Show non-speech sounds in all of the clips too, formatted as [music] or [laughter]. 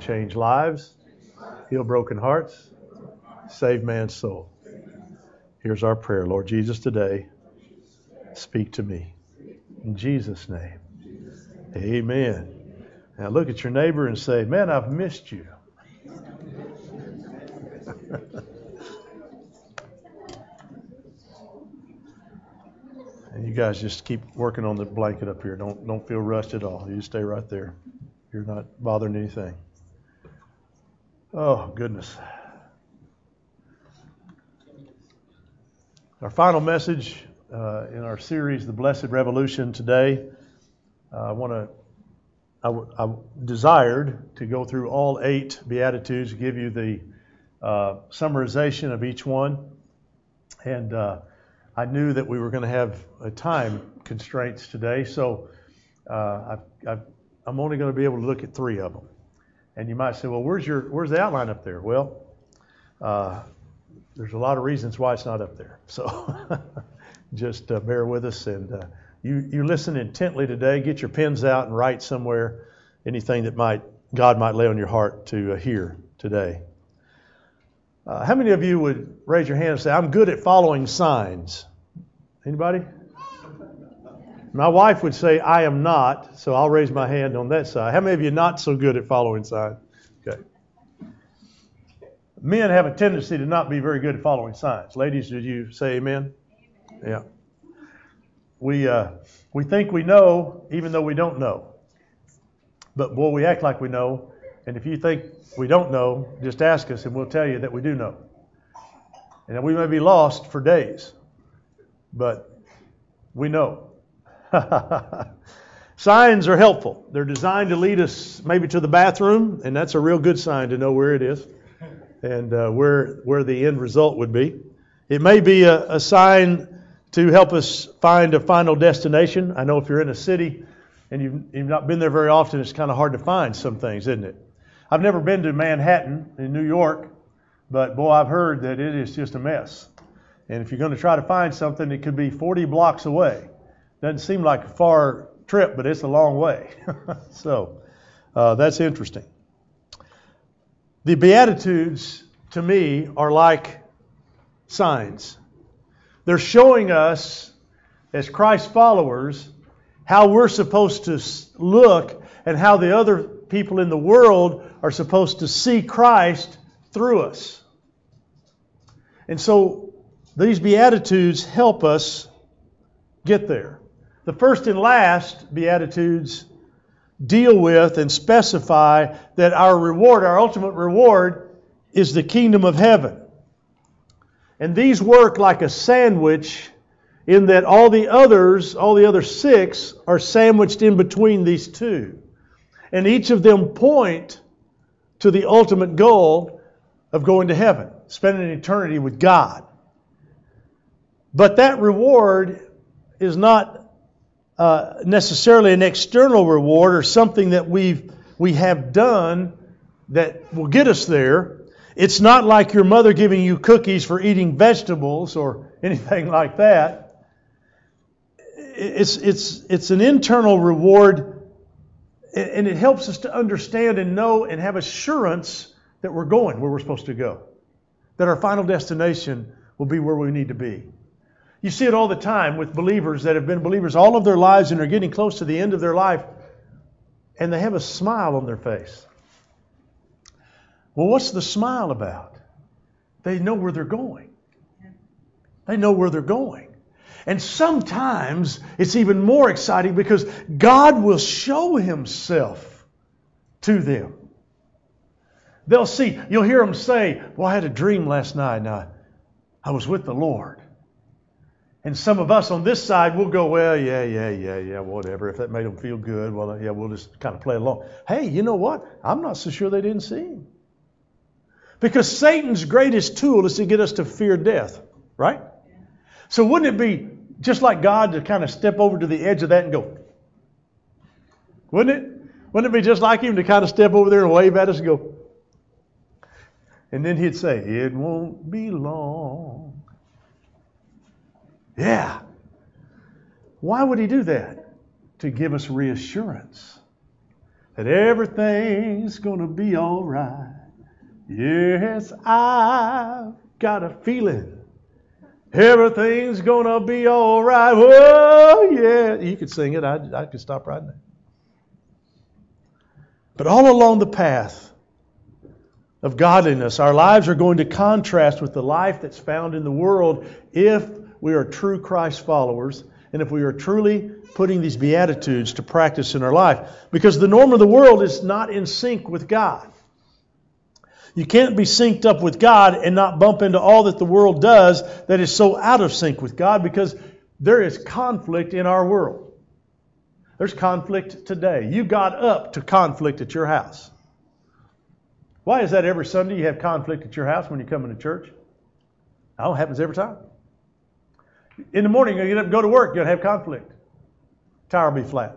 change lives, heal broken hearts, save man's soul. Here's our prayer Lord Jesus, today, speak to me. In Jesus' name, amen. Now look at your neighbor and say, Man, I've missed you. [laughs] and you guys just keep working on the blanket up here. Don't don't feel rushed at all. You stay right there. You're not bothering anything. Oh goodness. Our final message uh, in our series, The Blessed Revolution, today, uh, I want to I, w- I desired to go through all eight Beatitudes, give you the uh, summarization of each one. And uh, I knew that we were going to have a time constraints today, so uh, i am only going to be able to look at three of them. And you might say, well, where's, your, where's the outline up there? Well, uh, there's a lot of reasons why it's not up there. [laughs] So just uh, bear with us and uh, you, you listen intently today. Get your pens out and write somewhere anything that might God might lay on your heart to uh, hear today. Uh, how many of you would raise your hand and say, "I'm good at following signs"? Anybody? My wife would say, "I am not," so I'll raise my hand on that side. How many of you are not so good at following signs? Okay. Men have a tendency to not be very good at following signs. Ladies, did you say amen? amen. Yeah we, uh, we think we know even though we don't know. But boy, we act like we know. And if you think we don't know, just ask us and we'll tell you that we do know. And we may be lost for days, but we know. [laughs] Signs are helpful. They're designed to lead us maybe to the bathroom, and that's a real good sign to know where it is and uh, where where the end result would be. It may be a, a sign to help us find a final destination. I know if you're in a city and you've, you've not been there very often, it's kind of hard to find some things, isn't it? I've never been to Manhattan in New York, but boy, I've heard that it is just a mess. And if you're going to try to find something, it could be 40 blocks away. Doesn't seem like a far trip, but it's a long way. [laughs] so uh, that's interesting. The Beatitudes, to me, are like signs. They're showing us, as Christ followers, how we're supposed to look and how the other people in the world are supposed to see Christ through us. And so these Beatitudes help us get there. The first and last Beatitudes deal with and specify that our reward, our ultimate reward, is the kingdom of heaven. And these work like a sandwich in that all the others, all the other six, are sandwiched in between these two. And each of them point to the ultimate goal of going to heaven, spending eternity with God. But that reward is not uh, necessarily an external reward or something that we've, we have done that will get us there. It's not like your mother giving you cookies for eating vegetables or [laughs] anything like that. It's, it's, it's an internal reward, and it helps us to understand and know and have assurance that we're going where we're supposed to go, that our final destination will be where we need to be. You see it all the time with believers that have been believers all of their lives and are getting close to the end of their life, and they have a smile on their face. Well, what's the smile about? They know where they're going. They know where they're going. And sometimes it's even more exciting because God will show Himself to them. They'll see, you'll hear them say, Well, I had a dream last night and I, I was with the Lord. And some of us on this side will go, Well, yeah, yeah, yeah, yeah, whatever. If that made them feel good, well, yeah, we'll just kind of play along. Hey, you know what? I'm not so sure they didn't see Him. Because Satan's greatest tool is to get us to fear death, right? So wouldn't it be just like God to kind of step over to the edge of that and go, wouldn't it? Wouldn't it be just like him to kind of step over there and wave at us and go, and then he'd say, It won't be long. Yeah. Why would he do that? To give us reassurance that everything's going to be all right. Yes, I've got a feeling everything's going to be all right. Oh, yeah. You could sing it. I, I could stop right now. But all along the path of godliness, our lives are going to contrast with the life that's found in the world if we are true Christ followers and if we are truly putting these Beatitudes to practice in our life. Because the norm of the world is not in sync with God. You can't be synced up with God and not bump into all that the world does that is so out of sync with God because there is conflict in our world. There's conflict today. You got up to conflict at your house. Why is that every Sunday you have conflict at your house when you come into church? Oh, it happens every time. In the morning, you get up go to work, you're going to have conflict. Tire will be flat.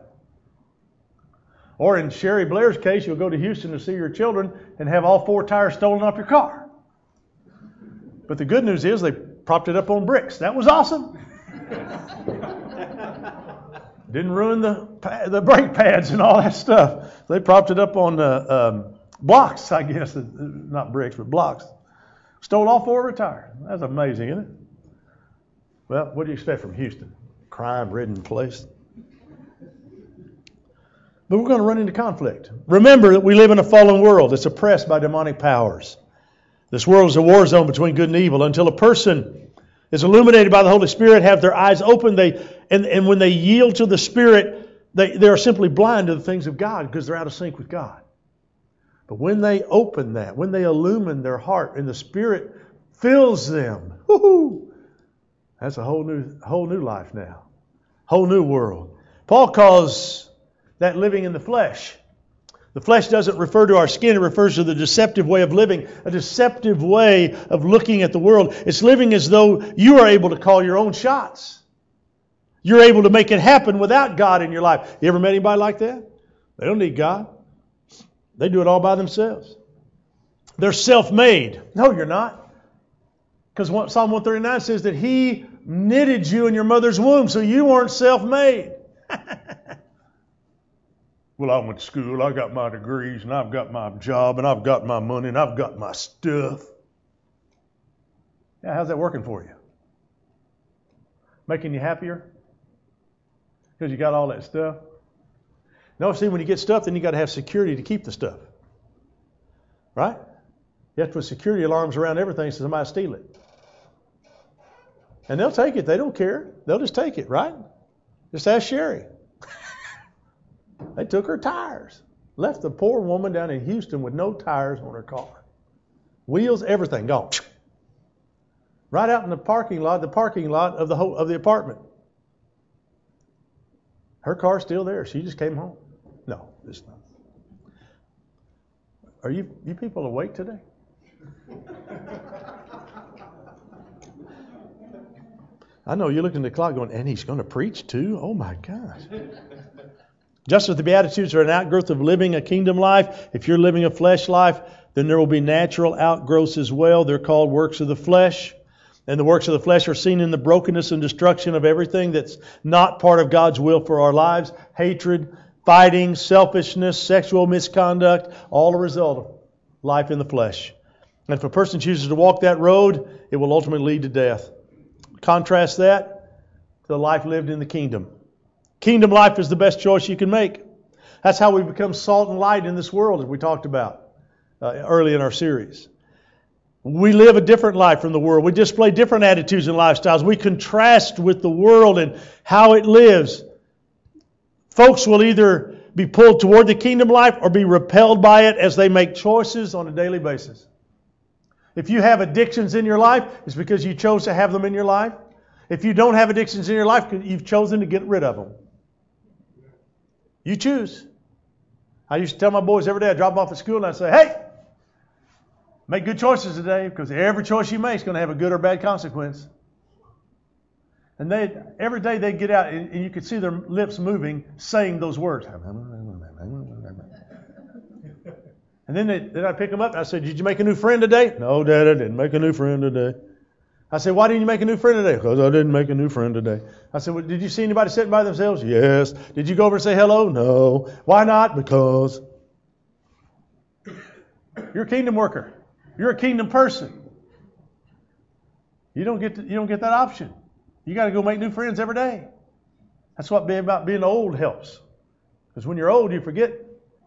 Or in Sherry Blair's case, you'll go to Houston to see your children and have all four tires stolen off your car. But the good news is they propped it up on bricks. That was awesome. [laughs] Didn't ruin the the brake pads and all that stuff. They propped it up on uh, um, blocks, I guess, not bricks, but blocks. Stole all four of her tires. That's amazing, isn't it? Well, what do you expect from Houston? Crime-ridden place. But we're going to run into conflict. Remember that we live in a fallen world that's oppressed by demonic powers. This world is a war zone between good and evil. Until a person is illuminated by the Holy Spirit, have their eyes open, they and, and when they yield to the Spirit, they, they are simply blind to the things of God because they're out of sync with God. But when they open that, when they illumine their heart and the Spirit fills them, that's a whole new, whole new life now, whole new world. Paul calls that living in the flesh. The flesh doesn't refer to our skin, it refers to the deceptive way of living, a deceptive way of looking at the world. It's living as though you are able to call your own shots. You're able to make it happen without God in your life. You ever met anybody like that? They don't need God. They do it all by themselves. They're self made. No, you're not. Because Psalm 139 says that He knitted you in your mother's womb, so you weren't self made. [laughs] well, I went to school, I got my degrees, and I've got my job, and I've got my money, and I've got my stuff. Yeah, how's that working for you? Making you happier? because you got all that stuff. No, see, when you get stuff, then you got to have security to keep the stuff. Right? You have to put security alarms around everything so somebody steal it. And they'll take it. They don't care. They'll just take it, right? Just ask Sherry. [laughs] they took her tires. Left the poor woman down in Houston with no tires on her car. Wheels, everything gone. [sniffs] Right out in the parking lot, the parking lot of the whole, of the apartment. Her car's still there. She just came home. No, it's not. Are you, you people awake today? [laughs] I know you're looking at the clock going, and he's going to preach too? Oh my gosh. Just as the Beatitudes are an outgrowth of living a kingdom life, if you're living a flesh life, then there will be natural outgrowths as well. They're called works of the flesh. And the works of the flesh are seen in the brokenness and destruction of everything that's not part of God's will for our lives hatred, fighting, selfishness, sexual misconduct, all a result of life in the flesh. And if a person chooses to walk that road, it will ultimately lead to death. Contrast that to the life lived in the kingdom. Kingdom life is the best choice you can make. That's how we become salt and light in this world, as we talked about uh, early in our series. We live a different life from the world. We display different attitudes and lifestyles. We contrast with the world and how it lives. Folks will either be pulled toward the kingdom life or be repelled by it as they make choices on a daily basis. If you have addictions in your life, it's because you chose to have them in your life. If you don't have addictions in your life, you've chosen to get rid of them. You choose. I used to tell my boys every day I drop them off at school and I say, hey, Make good choices today because every choice you make is going to have a good or bad consequence. And they every day they get out and, and you could see their lips moving, saying those words. And then, they, then I pick them up and I said, Did you make a new friend today? No, Dad, I didn't make a new friend today. I said, Why didn't you make a new friend today? Because I didn't make a new friend today. I said, well, Did you see anybody sitting by themselves? Yes. Did you go over and say hello? No. Why not? Because. You're a kingdom worker. You're a kingdom person. You don't get to, you don't get that option. You got to go make new friends every day. That's what being about being old helps. Because when you're old, you forget,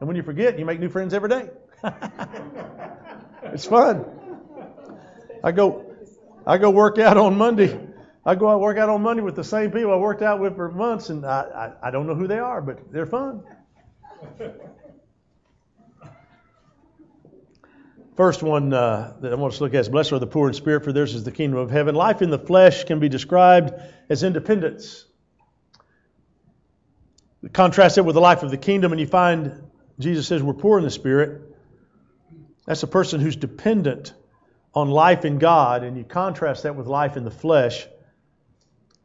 and when you forget, you make new friends every day. [laughs] it's fun. I go, I go work out on Monday. I go out work out on Monday with the same people I worked out with for months, and I, I, I don't know who they are, but they're fun. First one uh, that I want us to look at is Blessed are the poor in spirit, for theirs is the kingdom of heaven. Life in the flesh can be described as independence. Contrast it with the life of the kingdom, and you find Jesus says we're poor in the spirit. That's a person who's dependent on life in God, and you contrast that with life in the flesh,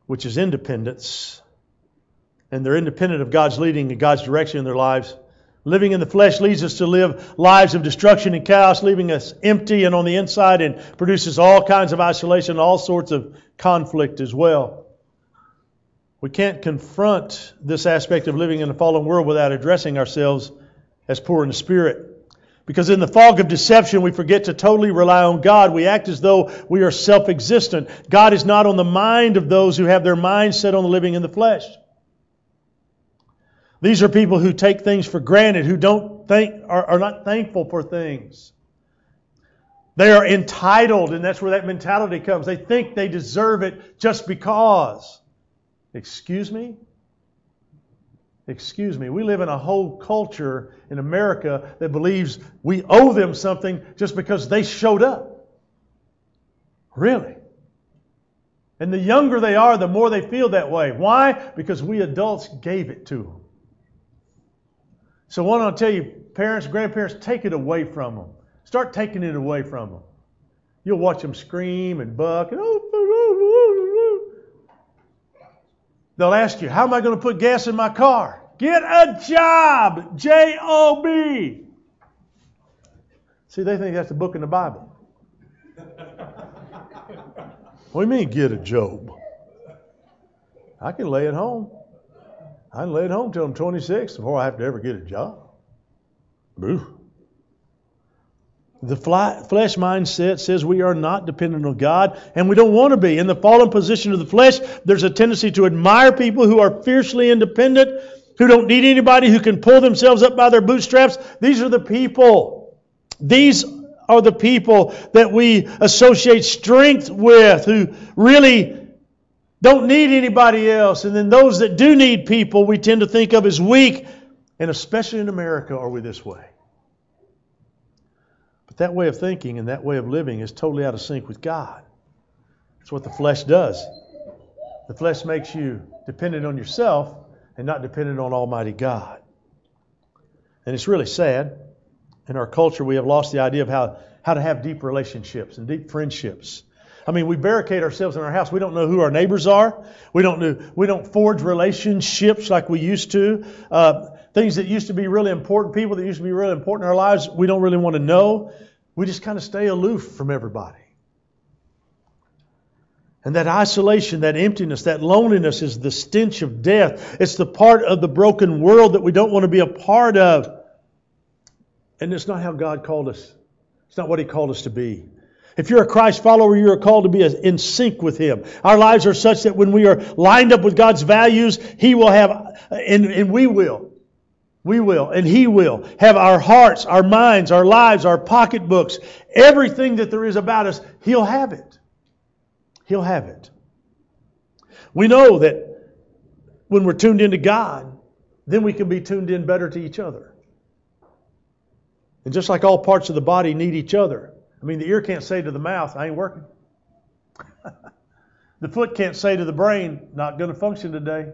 which is independence. And they're independent of God's leading and God's direction in their lives. Living in the flesh leads us to live lives of destruction and chaos, leaving us empty and on the inside, and produces all kinds of isolation, all sorts of conflict as well. We can't confront this aspect of living in a fallen world without addressing ourselves as poor in spirit. Because in the fog of deception, we forget to totally rely on God. We act as though we are self existent. God is not on the mind of those who have their minds set on living in the flesh. These are people who take things for granted, who don't think, are, are not thankful for things. They are entitled, and that's where that mentality comes. They think they deserve it just because. Excuse me? Excuse me. We live in a whole culture in America that believes we owe them something just because they showed up. Really? And the younger they are, the more they feel that way. Why? Because we adults gave it to them. So don't I tell you, parents, grandparents, take it away from them. Start taking it away from them. You'll watch them scream and buck and oh, oh, oh, oh, They'll ask you, how am I going to put gas in my car? Get a job. J O B. See, they think that's the book in the Bible. what do you mean, get a job? I can lay at home. I can lay at home till I'm 26 before I have to ever get a job. Boo. The flesh mindset says we are not dependent on God, and we don't want to be. In the fallen position of the flesh, there's a tendency to admire people who are fiercely independent, who don't need anybody, who can pull themselves up by their bootstraps. These are the people. These are the people that we associate strength with, who really don't need anybody else. And then those that do need people, we tend to think of as weak. And especially in America, are we this way? But that way of thinking and that way of living is totally out of sync with God. That's what the flesh does. The flesh makes you dependent on yourself and not dependent on Almighty God. And it's really sad. In our culture, we have lost the idea of how, how to have deep relationships and deep friendships. I mean, we barricade ourselves in our house. We don't know who our neighbors are. We don't know, we don't forge relationships like we used to. Uh, things that used to be really important, people that used to be really important in our lives, we don't really want to know. We just kind of stay aloof from everybody. And that isolation, that emptiness, that loneliness is the stench of death. It's the part of the broken world that we don't want to be a part of. And it's not how God called us. It's not what He called us to be. If you're a Christ follower, you're called to be in sync with Him. Our lives are such that when we are lined up with God's values, He will have, and, and we will, we will, and He will have our hearts, our minds, our lives, our pocketbooks, everything that there is about us, He'll have it. He'll have it. We know that when we're tuned into God, then we can be tuned in better to each other. And just like all parts of the body need each other, I mean, the ear can't say to the mouth, I ain't working. [laughs] the foot can't say to the brain, not going to function today.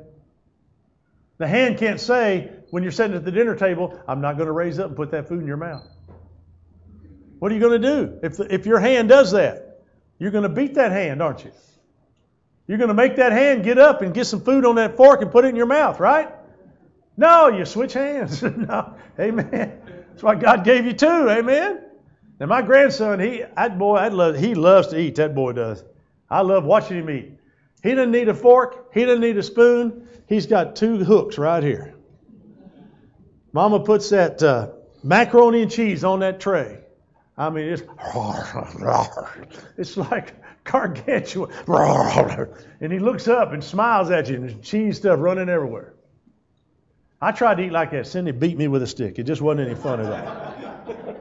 The hand can't say, when you're sitting at the dinner table, I'm not going to raise up and put that food in your mouth. What are you going to do? If, the, if your hand does that, you're going to beat that hand, aren't you? You're going to make that hand get up and get some food on that fork and put it in your mouth, right? No, you switch hands. [laughs] no, amen. That's why God gave you two, amen. Now my grandson, he that boy, I love he loves to eat. That boy does. I love watching him eat. He doesn't need a fork. He doesn't need a spoon. He's got two hooks right here. Mama puts that uh, macaroni and cheese on that tray. I mean, it's [laughs] it's like gargantuan. [laughs] And he looks up and smiles at you, and cheese stuff running everywhere. I tried to eat like that. Cindy beat me with a stick. It just wasn't any fun at all. [laughs]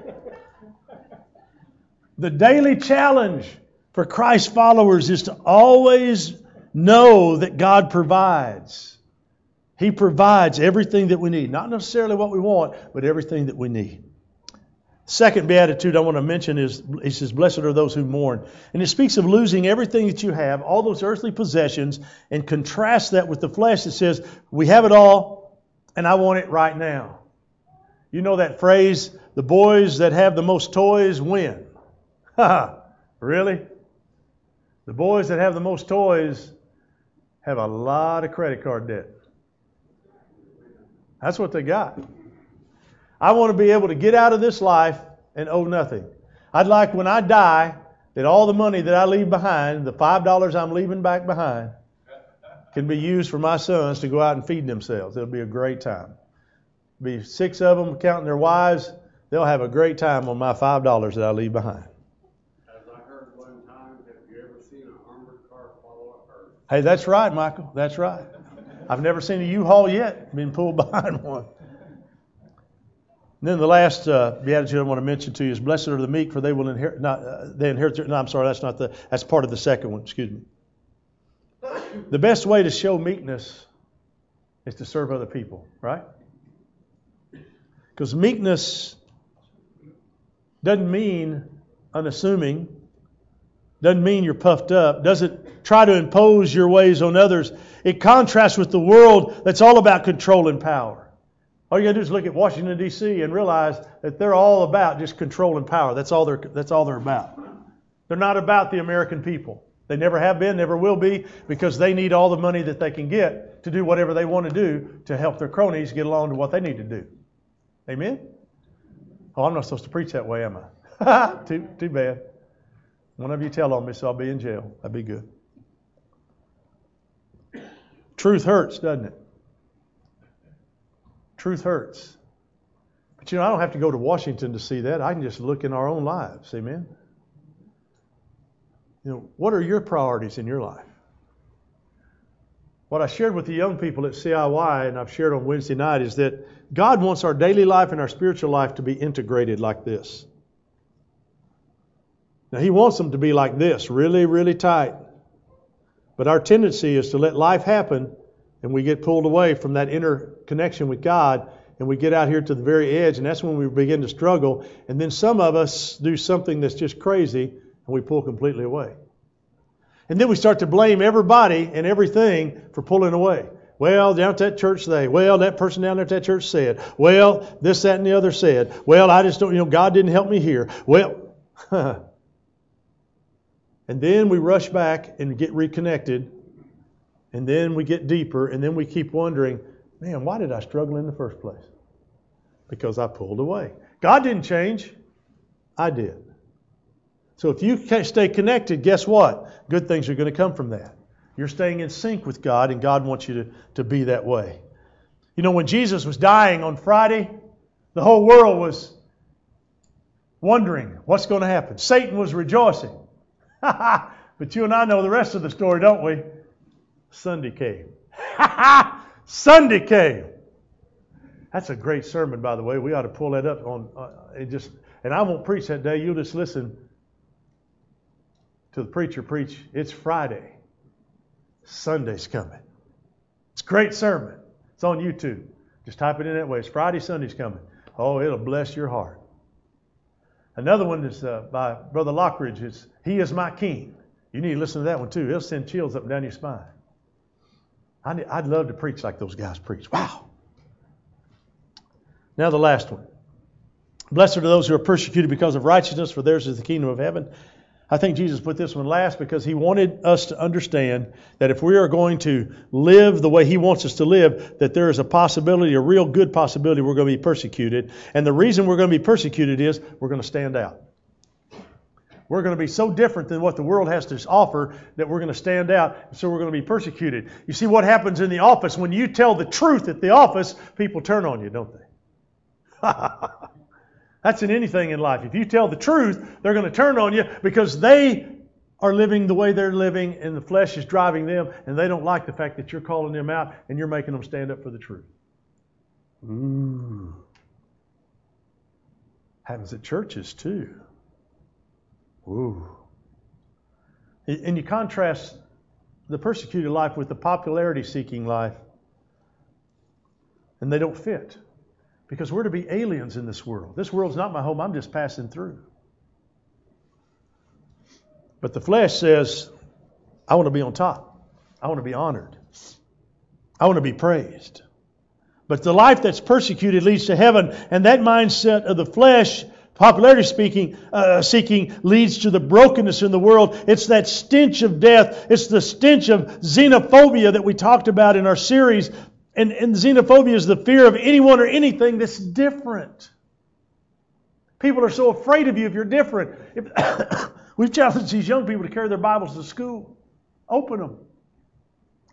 the daily challenge for Christ followers is to always know that God provides. He provides everything that we need. Not necessarily what we want, but everything that we need. Second beatitude I want to mention is he says, Blessed are those who mourn. And it speaks of losing everything that you have, all those earthly possessions, and contrasts that with the flesh that says, We have it all, and I want it right now. You know that phrase, the boys that have the most toys win. Ha [laughs] ha! really? The boys that have the most toys have a lot of credit card debt. That's what they got. I want to be able to get out of this life and owe nothing. I'd like when I die that all the money that I leave behind, the $5 I'm leaving back behind, can be used for my sons to go out and feed themselves. It'll be a great time. Be six of them counting their wives. They'll have a great time on my $5 that I leave behind. As I heard one time, have you ever seen an armored car follow up? Hey, that's right, Michael. That's right. I've never seen a U-Haul yet been pulled [laughs] behind one. And then the last uh, beatitude I want to mention to you is, "Blessed are the meek, for they will inherit." Not uh, they inherit. no, I'm sorry, that's not the. That's part of the second one. Excuse me. The best way to show meekness is to serve other people, right? Because meekness doesn't mean unassuming, doesn't mean you're puffed up, doesn't try to impose your ways on others. It contrasts with the world that's all about control and power. All you got to do is look at Washington D.C. and realize that they're all about just control and power. That's all they're that's all they're about. They're not about the American people. They never have been, never will be, because they need all the money that they can get to do whatever they want to do to help their cronies get along to what they need to do. Amen? Oh, I'm not supposed to preach that way, am I? [laughs] too, too bad. One of you tell on me, so I'll be in jail. That'd be good. Truth hurts, doesn't it? Truth hurts. But you know, I don't have to go to Washington to see that. I can just look in our own lives. Amen. You know, what are your priorities in your life? What I shared with the young people at CIY, and I've shared on Wednesday night, is that God wants our daily life and our spiritual life to be integrated like this. Now, He wants them to be like this, really, really tight. But our tendency is to let life happen and we get pulled away from that inner connection with God and we get out here to the very edge and that's when we begin to struggle and then some of us do something that's just crazy and we pull completely away. And then we start to blame everybody and everything for pulling away. Well, down at that church they. Well, that person down there at that church said. Well, this, that, and the other said. Well, I just don't, you know, God didn't help me here. Well, [laughs] and then we rush back and get reconnected and then we get deeper, and then we keep wondering, man, why did I struggle in the first place? Because I pulled away. God didn't change, I did. So if you stay connected, guess what? Good things are going to come from that. You're staying in sync with God, and God wants you to, to be that way. You know, when Jesus was dying on Friday, the whole world was wondering what's going to happen. Satan was rejoicing. [laughs] but you and I know the rest of the story, don't we? Sunday came. [laughs] Sunday came. That's a great sermon, by the way. We ought to pull that up on uh, it just. And I won't preach that day. You'll just listen to the preacher preach. It's Friday. Sunday's coming. It's a great sermon. It's on YouTube. Just type it in that way. It's Friday, Sunday's coming. Oh, it'll bless your heart. Another one is uh, by Brother Lockridge. It's He is my King. You need to listen to that one too. It'll send chills up and down your spine. I'd love to preach like those guys preach. Wow. Now, the last one. Blessed are those who are persecuted because of righteousness, for theirs is the kingdom of heaven. I think Jesus put this one last because he wanted us to understand that if we are going to live the way he wants us to live, that there is a possibility, a real good possibility, we're going to be persecuted. And the reason we're going to be persecuted is we're going to stand out. We're going to be so different than what the world has to offer that we're going to stand out, so we're going to be persecuted. You see what happens in the office when you tell the truth at the office, people turn on you, don't they? [laughs] That's in anything in life. If you tell the truth, they're going to turn on you because they are living the way they're living and the flesh is driving them and they don't like the fact that you're calling them out and you're making them stand up for the truth. Ooh. Happens at churches too. Ooh. And you contrast the persecuted life with the popularity seeking life, and they don't fit. Because we're to be aliens in this world. This world's not my home, I'm just passing through. But the flesh says, I want to be on top. I want to be honored. I want to be praised. But the life that's persecuted leads to heaven, and that mindset of the flesh, popularity speaking, uh, seeking, leads to the brokenness in the world. It's that stench of death. It's the stench of xenophobia that we talked about in our series and, and xenophobia is the fear of anyone or anything that's different. People are so afraid of you if you're different. If, [coughs] we've challenged these young people to carry their Bibles to school. Open them.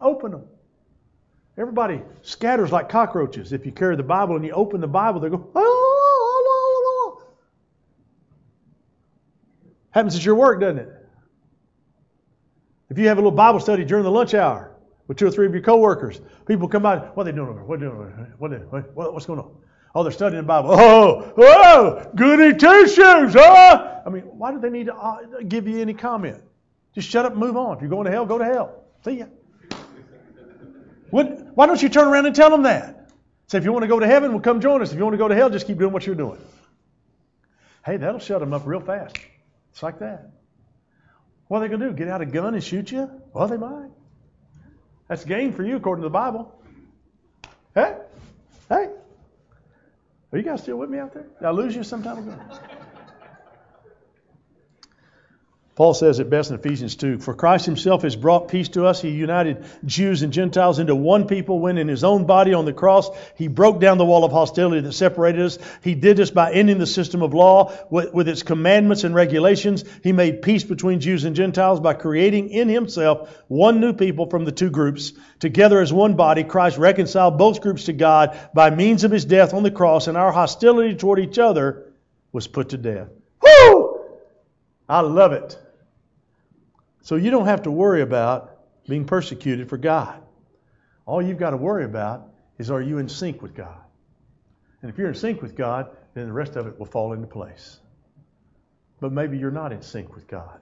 Open them. Everybody scatters like cockroaches. If you carry the Bible and you open the Bible, they go, oh, oh. Happens at your work, doesn't it? If you have a little Bible study during the lunch hour, with two or three of your coworkers. People come out, what are they doing over What are they doing What, are they, what what's going on? Oh, they're studying the Bible. Oh, oh, goody two shoes, huh? I mean, why do they need to uh, give you any comment? Just shut up and move on. If you're going to hell, go to hell. See ya. What, why don't you turn around and tell them that? Say, if you want to go to heaven, well, come join us. If you want to go to hell, just keep doing what you're doing. Hey, that'll shut them up real fast. It's like that. What are they going to do? Get out a gun and shoot you? Well, they might. That's gain for you according to the Bible. Hey? Hey? Are you guys still with me out there? Did I lose you some time ago? Paul says it best in Ephesians 2 For Christ himself has brought peace to us. He united Jews and Gentiles into one people when in his own body on the cross he broke down the wall of hostility that separated us. He did this by ending the system of law with, with its commandments and regulations. He made peace between Jews and Gentiles by creating in himself one new people from the two groups. Together as one body, Christ reconciled both groups to God by means of his death on the cross, and our hostility toward each other was put to death. Woo! I love it. So you don't have to worry about being persecuted for God. All you've got to worry about is are you in sync with God? And if you're in sync with God, then the rest of it will fall into place. But maybe you're not in sync with God.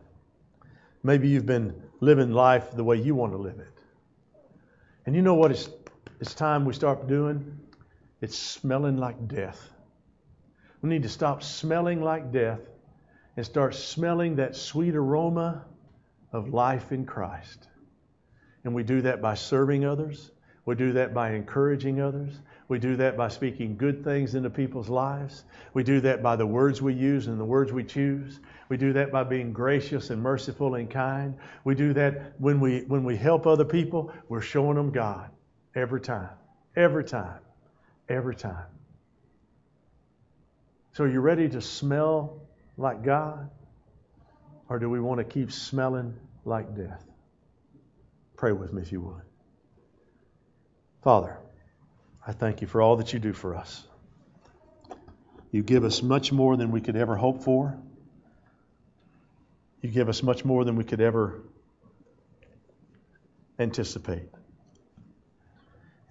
Maybe you've been living life the way you want to live it. And you know what it's, it's time we start doing? It's smelling like death. We need to stop smelling like death and start smelling that sweet aroma of life in Christ. And we do that by serving others. We do that by encouraging others. We do that by speaking good things into people's lives. We do that by the words we use and the words we choose. We do that by being gracious and merciful and kind. We do that when we when we help other people, we're showing them God every time. Every time. Every time. So are you ready to smell like God? Or do we want to keep smelling like death? Pray with me if you would. Father, I thank you for all that you do for us. You give us much more than we could ever hope for. You give us much more than we could ever anticipate.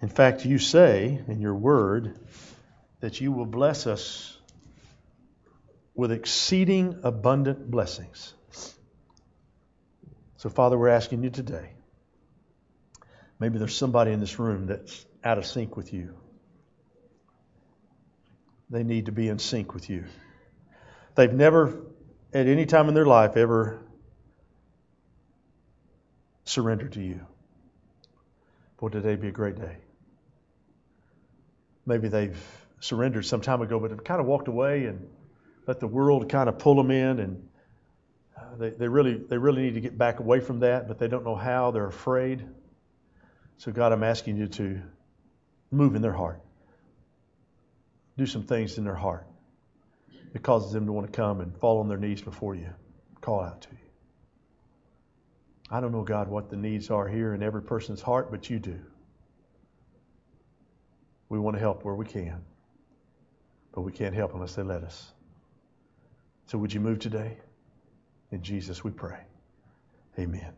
In fact, you say in your word that you will bless us with exceeding abundant blessings. So, Father, we're asking you today. Maybe there's somebody in this room that's out of sync with you. They need to be in sync with you. They've never, at any time in their life, ever surrendered to you. Boy, today be a great day. Maybe they've surrendered some time ago, but have kind of walked away and let the world kind of pull them in and uh, they, they, really, they really need to get back away from that, but they don't know how. They're afraid. So, God, I'm asking you to move in their heart. Do some things in their heart that causes them to want to come and fall on their knees before you, call out to you. I don't know, God, what the needs are here in every person's heart, but you do. We want to help where we can, but we can't help unless they let us. So would you move today? In Jesus we pray. Amen.